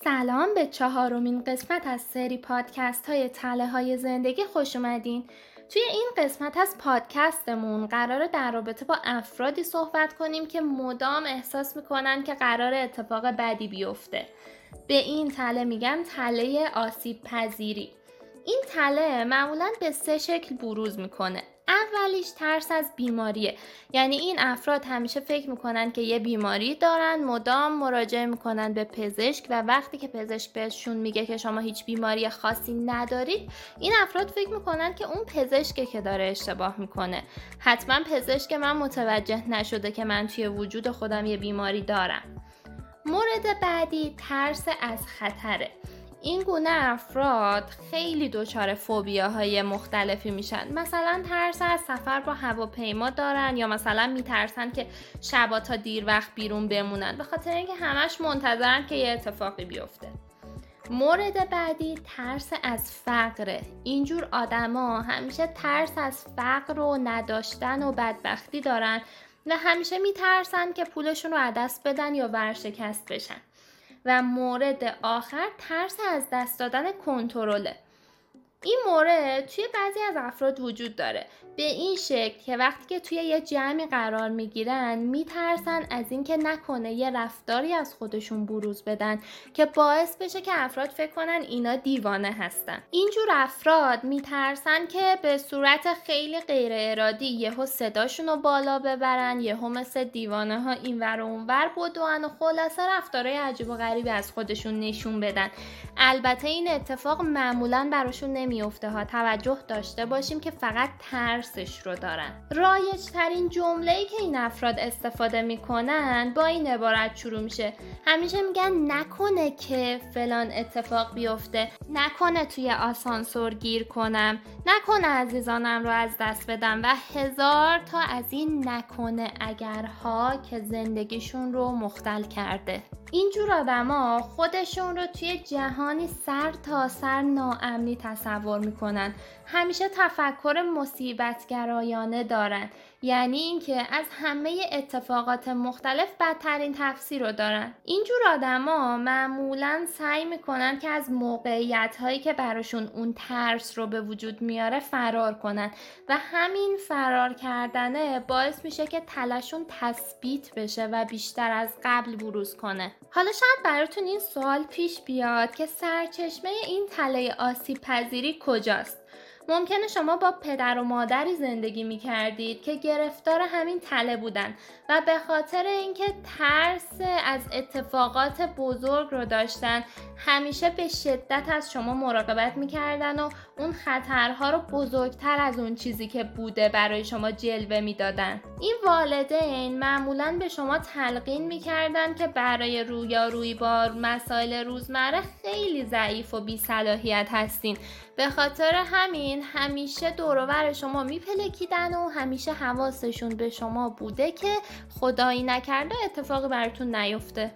سلام به چهارمین قسمت از سری پادکست های تله های زندگی خوش اومدین. توی این قسمت از پادکستمون قرار در رابطه با افرادی صحبت کنیم که مدام احساس می‌کنن که قرار اتفاق بدی بیفته. به این تله میگن تله آسیب پذیری این تله معمولا به سه شکل بروز می‌کنه. اولیش ترس از بیماریه. یعنی این افراد همیشه فکر می‌کنن که یه بیماری دارن مدام مراجعه می‌کنن به پزشک و وقتی که پزشک بهشون میگه که شما هیچ بیماری خاصی ندارید این افراد فکر می‌کنن که اون پزشکه که داره اشتباه می‌کنه. حتما پزشک من متوجه نشده که من توی وجود خودم یه بیماری دارم. مورد بعدی ترس از خطره. این گونه افراد خیلی دچار فوبیاهای مختلفی میشن. مثلا ترس از سفر با هواپیما دارن یا مثلا میترسن که شبا تا دیر وقت بیرون بمونن. به خاطر اینکه همش منتظرن که یه اتفاقی بیفته. مورد بعدی ترس از فقره اینجور آدما همیشه ترس از فقر و نداشتن و بدبختی دارن و همیشه میترسن که پولشون رو عدست بدن یا ورشکست بشن. و مورد آخر ترس از دست دادن کنترله. این مورد توی بعضی از افراد وجود داره. به این شکل که وقتی که توی یه جمعی قرار می‌گیرن میترسن از اینکه نکنه یه رفتاری از خودشون بروز بدن که باعث بشه که افراد فکر کنن اینا دیوانه هستن. اینجور افراد میترسن که به صورت خیلی غیر ارادی یهو صداشون رو بالا ببرن یهو مثل دیوانه ها اینور و اونور بدون و خلاصه رفتارهای عجیب و غریبی از خودشون نشون بدن. البته این اتفاق معمولا براشون نمیافته ها توجه داشته باشیم که فقط ترسش رو دارن. رایج ترین جمله ای که این افراد استفاده می‌کنن با این عبارت شروع میشه. همیشه میگن نکنه که فلان اتفاق بیفته. نکنه توی آسانسور گیر کنم. نکنه عزیزانم رو از دست بدم. و هزار تا از این نکنه اگرها که زندگیشون رو مختل کرده. اینجور آدما خودشون رو توی جهانی سر تا سر ناامنی تصور می‌کنن. همیشه تفکر مصیبتگرایانه دارن. یعنی اینکه از همه اتفاقات مختلف بدترین تفسیر رو دارن. اینجور آدما معمولا سعی می‌کنن که از موقعیت هایی که براشون اون ترس رو به وجود میاره فرار کنن و همین فرار کردنه باعث میشه که تلشون تثبیت بشه و بیشتر از قبل بروز کنه. حالا شاید براتون این سوال پیش بیاد که سرچشمه این تله آسیب پذیری کجاست؟ ممکنه شما با پدر و مادری زندگی می کردید که گرفتار همین تله بودن و به خاطر اینکه ترس از اتفاقات بزرگ رو داشتن همیشه به شدت از شما مراقبت می‌کردن و اون خطرها رو بزرگتر از اون چیزی که بوده برای شما جلوه می‌دادن. این والدین معمولا به شما تلقین می‌کردن که برای رویارویی با مسائل روزمره خیلی ضعیف و بیصلاحیت هستین. به خاطر همین همیشه دورور شما میپلکیدن و همیشه حواسشون به شما بوده که خدایی نکرده اتفاقی براتون نیفته.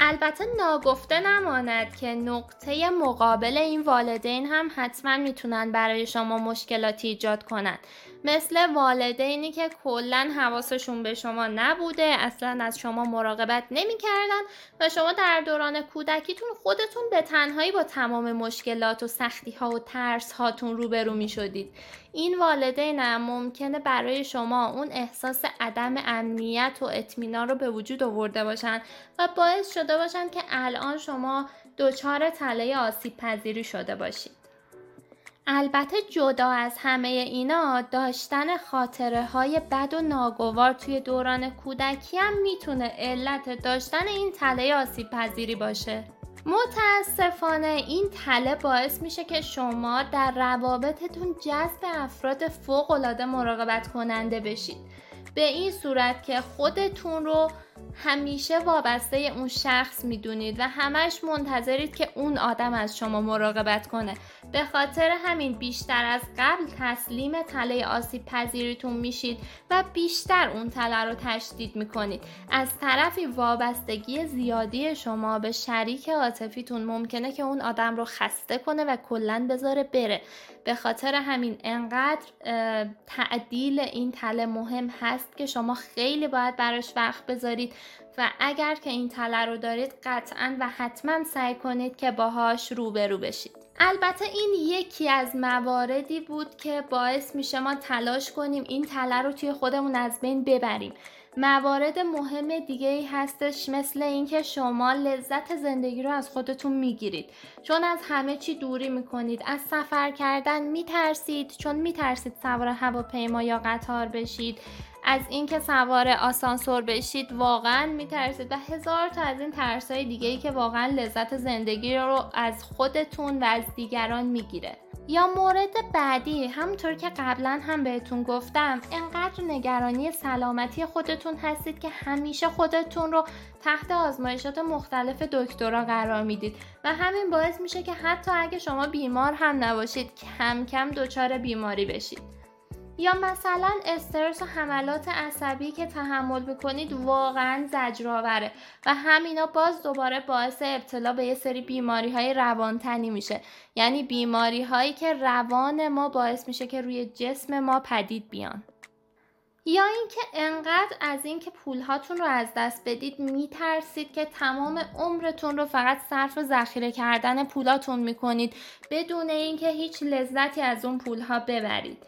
البته ناگفته نماند که نقطه مقابل این والدین هم حتما می‌تونن برای شما مشکلاتی ایجاد کنند مثل والدینی که کلا حواسشون به شما نبوده اصلا از شما مراقبت نمی‌کردن و شما در دوران کودکیتون خودتون به تنهایی با تمام مشکلات و سختی ها و ترس هاتون روبرو می شدید این والدین هم ممکنه برای شما اون احساس عدم امنیت و اطمینان رو به وجود آورده باشن و باعث شده باشن که الان شما دچار تله آسیب پذیری شده باشید. البته جدا از همه اینا داشتن خاطره های بد و ناگوار توی دوران کودکی هم می‌تونه علت داشتن این تله آسیب پذیری باشه. متاسفانه این تله باعث میشه که شما در روابطتون جذب افراد فوق العاده مراقبت کننده بشید. به این صورت که خودتون رو همیشه وابسته اون شخص می‌دونید و همش منتظرید که اون آدم از شما مراقبت کنه. به خاطر همین بیشتر از قبل تسلیم تله آسیب پذیریتون میشید و بیشتر اون تله رو تشدید می‌کنید. از طرفی وابستگی زیادی شما به شریک عاطفیتون ممکنه که اون آدم رو خسته کنه و کلا بذاره بره. به خاطر همین انقدر تعدیل این تله مهم هست که شما خیلی باید براش وقت بذارید. و اگر که این تله رو دارید قطعا و حتما سعی کنید که باهاش روبرو بشید. البته این یکی از مواردی بود که باعث میشه ما تلاش کنیم این تله رو توی خودمون از بین ببریم. موارد مهم دیگه ای هستش مثل اینکه شما لذت زندگی رو از خودتون می‌گیرید. چون از همه چی دوری می‌کنید از سفر کردن میترسید چون میترسید سوار هواپیما یا قطار بشید. از اینکه سوار آسانسور بشید واقعا میترسید. و هزار تا از این ترسهای دیگه ای که واقعا لذت زندگی رو از خودتون و از دیگران می‌گیره. یا مورد بعدی همونطور که قبلا هم بهتون گفتم انقدر نگرانی سلامتی خودتون هستید که همیشه خودتون رو تحت آزمایشات مختلف دکترا قرار می‌دید. و همین باعث میشه که حتی اگه شما بیمار هم نباشید کم کم دچار بیماری بشید. یا مثلا استرس و حملات عصبی که تحمل می‌کنید واقعا زجرآوره. و همینا باز دوباره باعث ابتلا به یه سری بیماری های روانتنی میشه. یعنی بیماری هایی که روان ما باعث میشه که روی جسم ما پدید بیان. یا اینکه انقدر از اینکه پولهاتون رو از دست بدید میترسید که تمام عمرتون رو فقط صرف ذخیره کردن پولاتون می‌کنید بدون اینکه هیچ لذتی از اون پولها ببرید.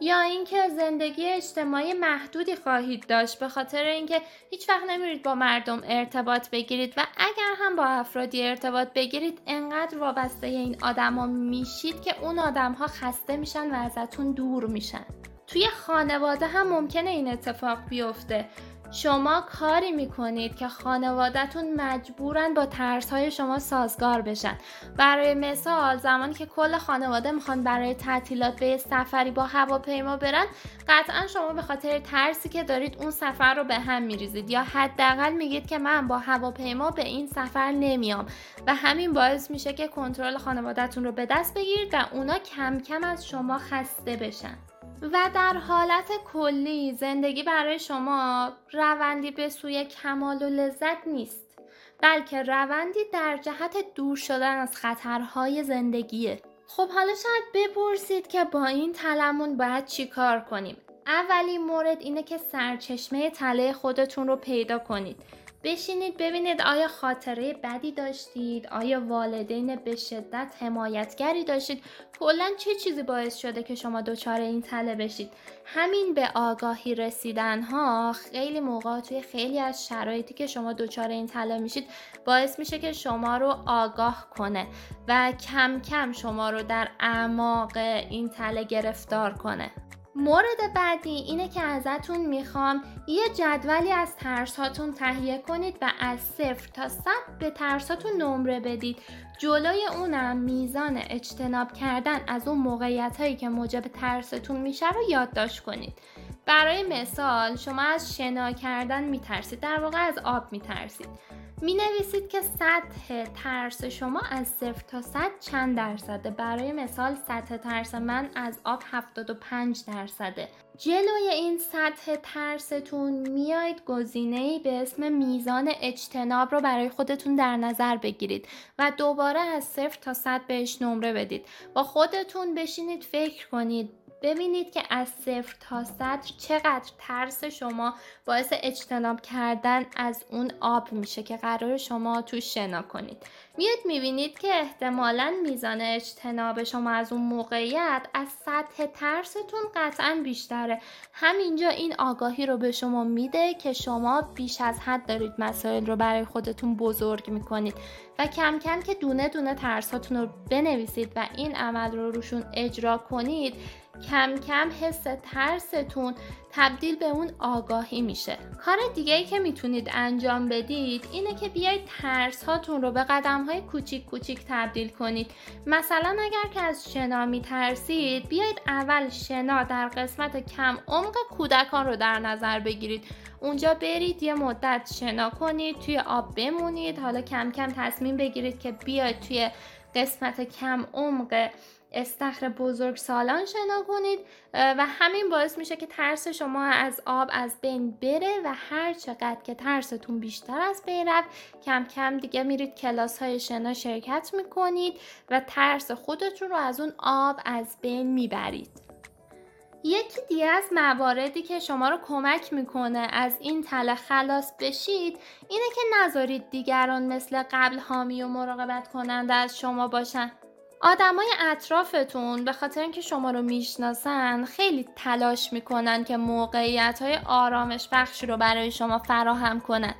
یا اینکه زندگی اجتماعی محدودی خواهید داشت به خاطر اینکه هیچ وقت نمیرید با مردم ارتباط بگیرید و اگر هم با افرادی ارتباط بگیرید انقدر وابسته این آدما میشید که اون آدمها خسته میشن و ازتون دور میشن. توی خانواده هم ممکنه این اتفاق بیفته. شما کاری می‌کنید که خانوادهتون مجبورن با ترس های شما سازگار بشن. برای مثال زمانی که کل خانواده می‌خوان برای تعطیلات به سفری با هواپیما برن قطعا شما به خاطر ترسی که دارید اون سفر رو به هم میریزید. یا حداقل میگید که من با هواپیما به این سفر نمیام. و همین باعث میشه که کنترل خانوادهتون رو به دست بگیرید و اونا کم کم از شما خسته بشن. و در حالت کلی زندگی برای شما روندی به سوی کمال و لذت نیست بلکه روندی در جهت دور شدن از خطرهای زندگیه. خب حالا شاید بپرسید که با این تلمون باید چی کار کنیم؟ اولین مورد اینه که سرچشمه تله خودتون رو پیدا کنید. بشینید ببینید آیا خاطره بدی داشتید آیا والدین به شدت حمایتگری داشتید. کلا چه چیزی باعث شده که شما دچار این تله بشید؟ همین به آگاهی رسیدن ها خیلی موقع توی خیلی از شرایطی که شما دچار این تله میشید باعث میشه که شما رو آگاه کنه و کم کم شما رو در اعماق این تله گرفتار کنه. مورد بعدی اینه که ازتون می‌خوام یه جدولی از ترساتون تهیه کنید و از صفر تا صد به ترساتون نمره بدید. جلوی اونم میزان اجتناب کردن از اون موقعیت هایی که موجب ترستون میشه رو یادداشت کنید. برای مثال شما از شنا کردن میترسید در واقع از آب میترسید. می نویسید که سطح ترس شما از صفر تا صد چند درصده؟ برای مثال سطح ترس من از آب 75 درصده. جلوی این سطح ترستون میاید گزینه به اسم میزان اجتناب رو برای خودتون در نظر بگیرید و دوباره از صفر تا صد بهش نمره بدید. با خودتون بشینید فکر کنید ببینید که از صفر تا صد چقدر ترس شما باعث اجتناب کردن از اون آب میشه که قرار شما تو شنا کنید. میاد می‌بینید که احتمالا میزان اجتناب شما از اون موقعیت از سطح ترستون قطعا بیشتره همینجا این آگاهی رو به شما میده که شما بیش از حد دارید مسائل رو برای خودتون بزرگ می‌کنید و کم کم که دونه دونه ترساتون رو بنویسید و این عمل رو روشون اجرا کنید کم کم حس ترستون تبدیل به اون آگاهی میشه. کار دیگه ای که می‌تونید انجام بدید اینه که بیایید ترس هاتون رو به قدم های کوچیک کوچیک تبدیل کنید. مثلا اگر که از شنا میترسید بیایید اول شنا در قسمت کم عمق کودکان رو در نظر بگیرید. اونجا برید یه مدت شنا کنید توی آب بمونید. حالا کم کم تصمیم بگیرید که بیاید توی قسمت کم عمق استخر بزرگ سالان شنا کنید و همین باعث میشه که ترس شما از آب از بین بره و هر چقدر که ترستون بیشتر از بین رفت کم کم دیگه میرید کلاس های شنا شرکت می‌کنید و ترس خودتون رو از اون آب از بین می‌برید. یکی دیگه از مواردی که شما رو کمک می‌کنه از این تله خلاص بشید اینه که نذارید دیگران مثل قبل حامی و مراقبت کننده از شما باشن. آدمای اطرافتون به خاطر اینکه شما رو می‌شناسن خیلی تلاش می‌کنن که موقعیت های آرامش بخشی رو برای شما فراهم کنن.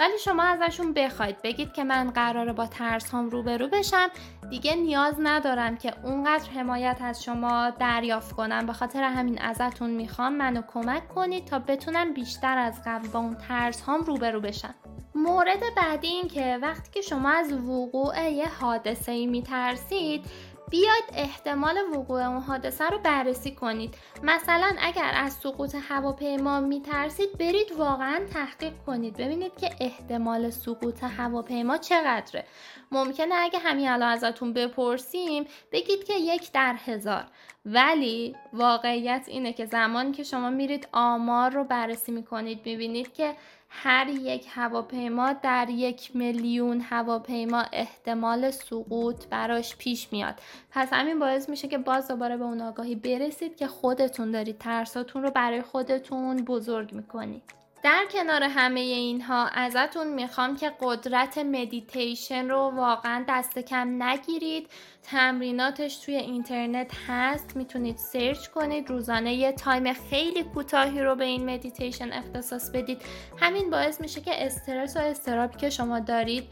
ولی شما ازشون بخواید. بگید که من قراره با ترس هم روبرو بشم. دیگه نیاز ندارم که اونقدر حمایت از شما دریافت کنم. به خاطر همین ازتون می‌خوام منو کمک کنید تا بتونم بیشتر از قبل با اون ترس هم روبرو بشم. مورد بعدی این که وقتی که شما از وقوع یه حادثه ای میترسید بیاید احتمال وقوع اون حادثه رو بررسی کنید. مثلا اگر از سقوط هواپیما میترسید برید واقعا تحقیق کنید. ببینید که احتمال سقوط هواپیما چقدره. ممکنه اگه همین الان ازتون بپرسیم بگید که یک در هزار. ولی واقعیت اینه که زمانی که شما میرید آمار رو بررسی می‌کنید می‌بینید که هر یک هواپیما در یک میلیون هواپیما احتمال سقوط براش پیش میاد. پس همین باعث میشه که باز دوباره به اون آگاهی برسید که خودتون دارید ترساتون رو برای خودتون بزرگ می‌کنید. در کنار همه اینها ازتون می‌خوام که قدرت مدیتیشن رو واقعا دست کم نگیرید. تمریناتش توی اینترنت هست. می‌تونید سرچ کنید. روزانه یه تایم خیلی کوتاهی رو به این مدیتیشن اختصاص بدید. همین باعث میشه که استرس و اضطرابی که شما دارید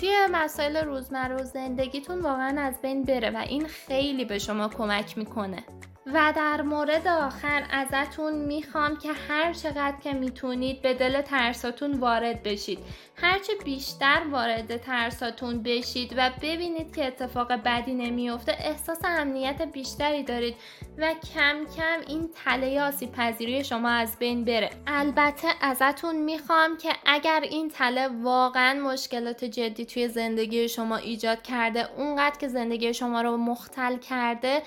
توی مسائل روزمره و زندگیتون واقعا از بین بره و این خیلی به شما کمک می‌کنه. و در مورد آخر ازتون می‌خوام که هر چقدر که می‌تونید به دل ترساتون وارد بشید. هرچه بیشتر وارد ترساتون بشید و ببینید که اتفاق بدی نمیافته احساس امنیت بیشتری دارید و کم کم این تله آسیب پذیری شما از بین بره. البته ازتون می‌خوام که اگر این تله واقعا مشکلات جدی توی زندگی شما ایجاد کرده اونقدر که زندگی شما رو مختل کرده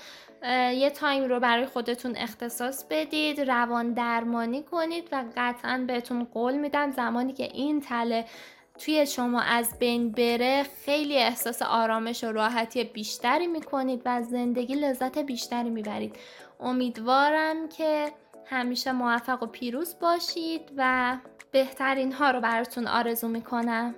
یه تایم رو برای خودتون اختصاص بدید روان درمانی کنید و قطعا بهتون قول میدم زمانی که این تله توی شما از بین بره خیلی احساس آرامش و راحتی بیشتری می‌کنید و زندگی لذت بیشتری می‌برید. امیدوارم که همیشه موفق و پیروز باشید و بهترین ها رو براتون آرزو می‌کنم.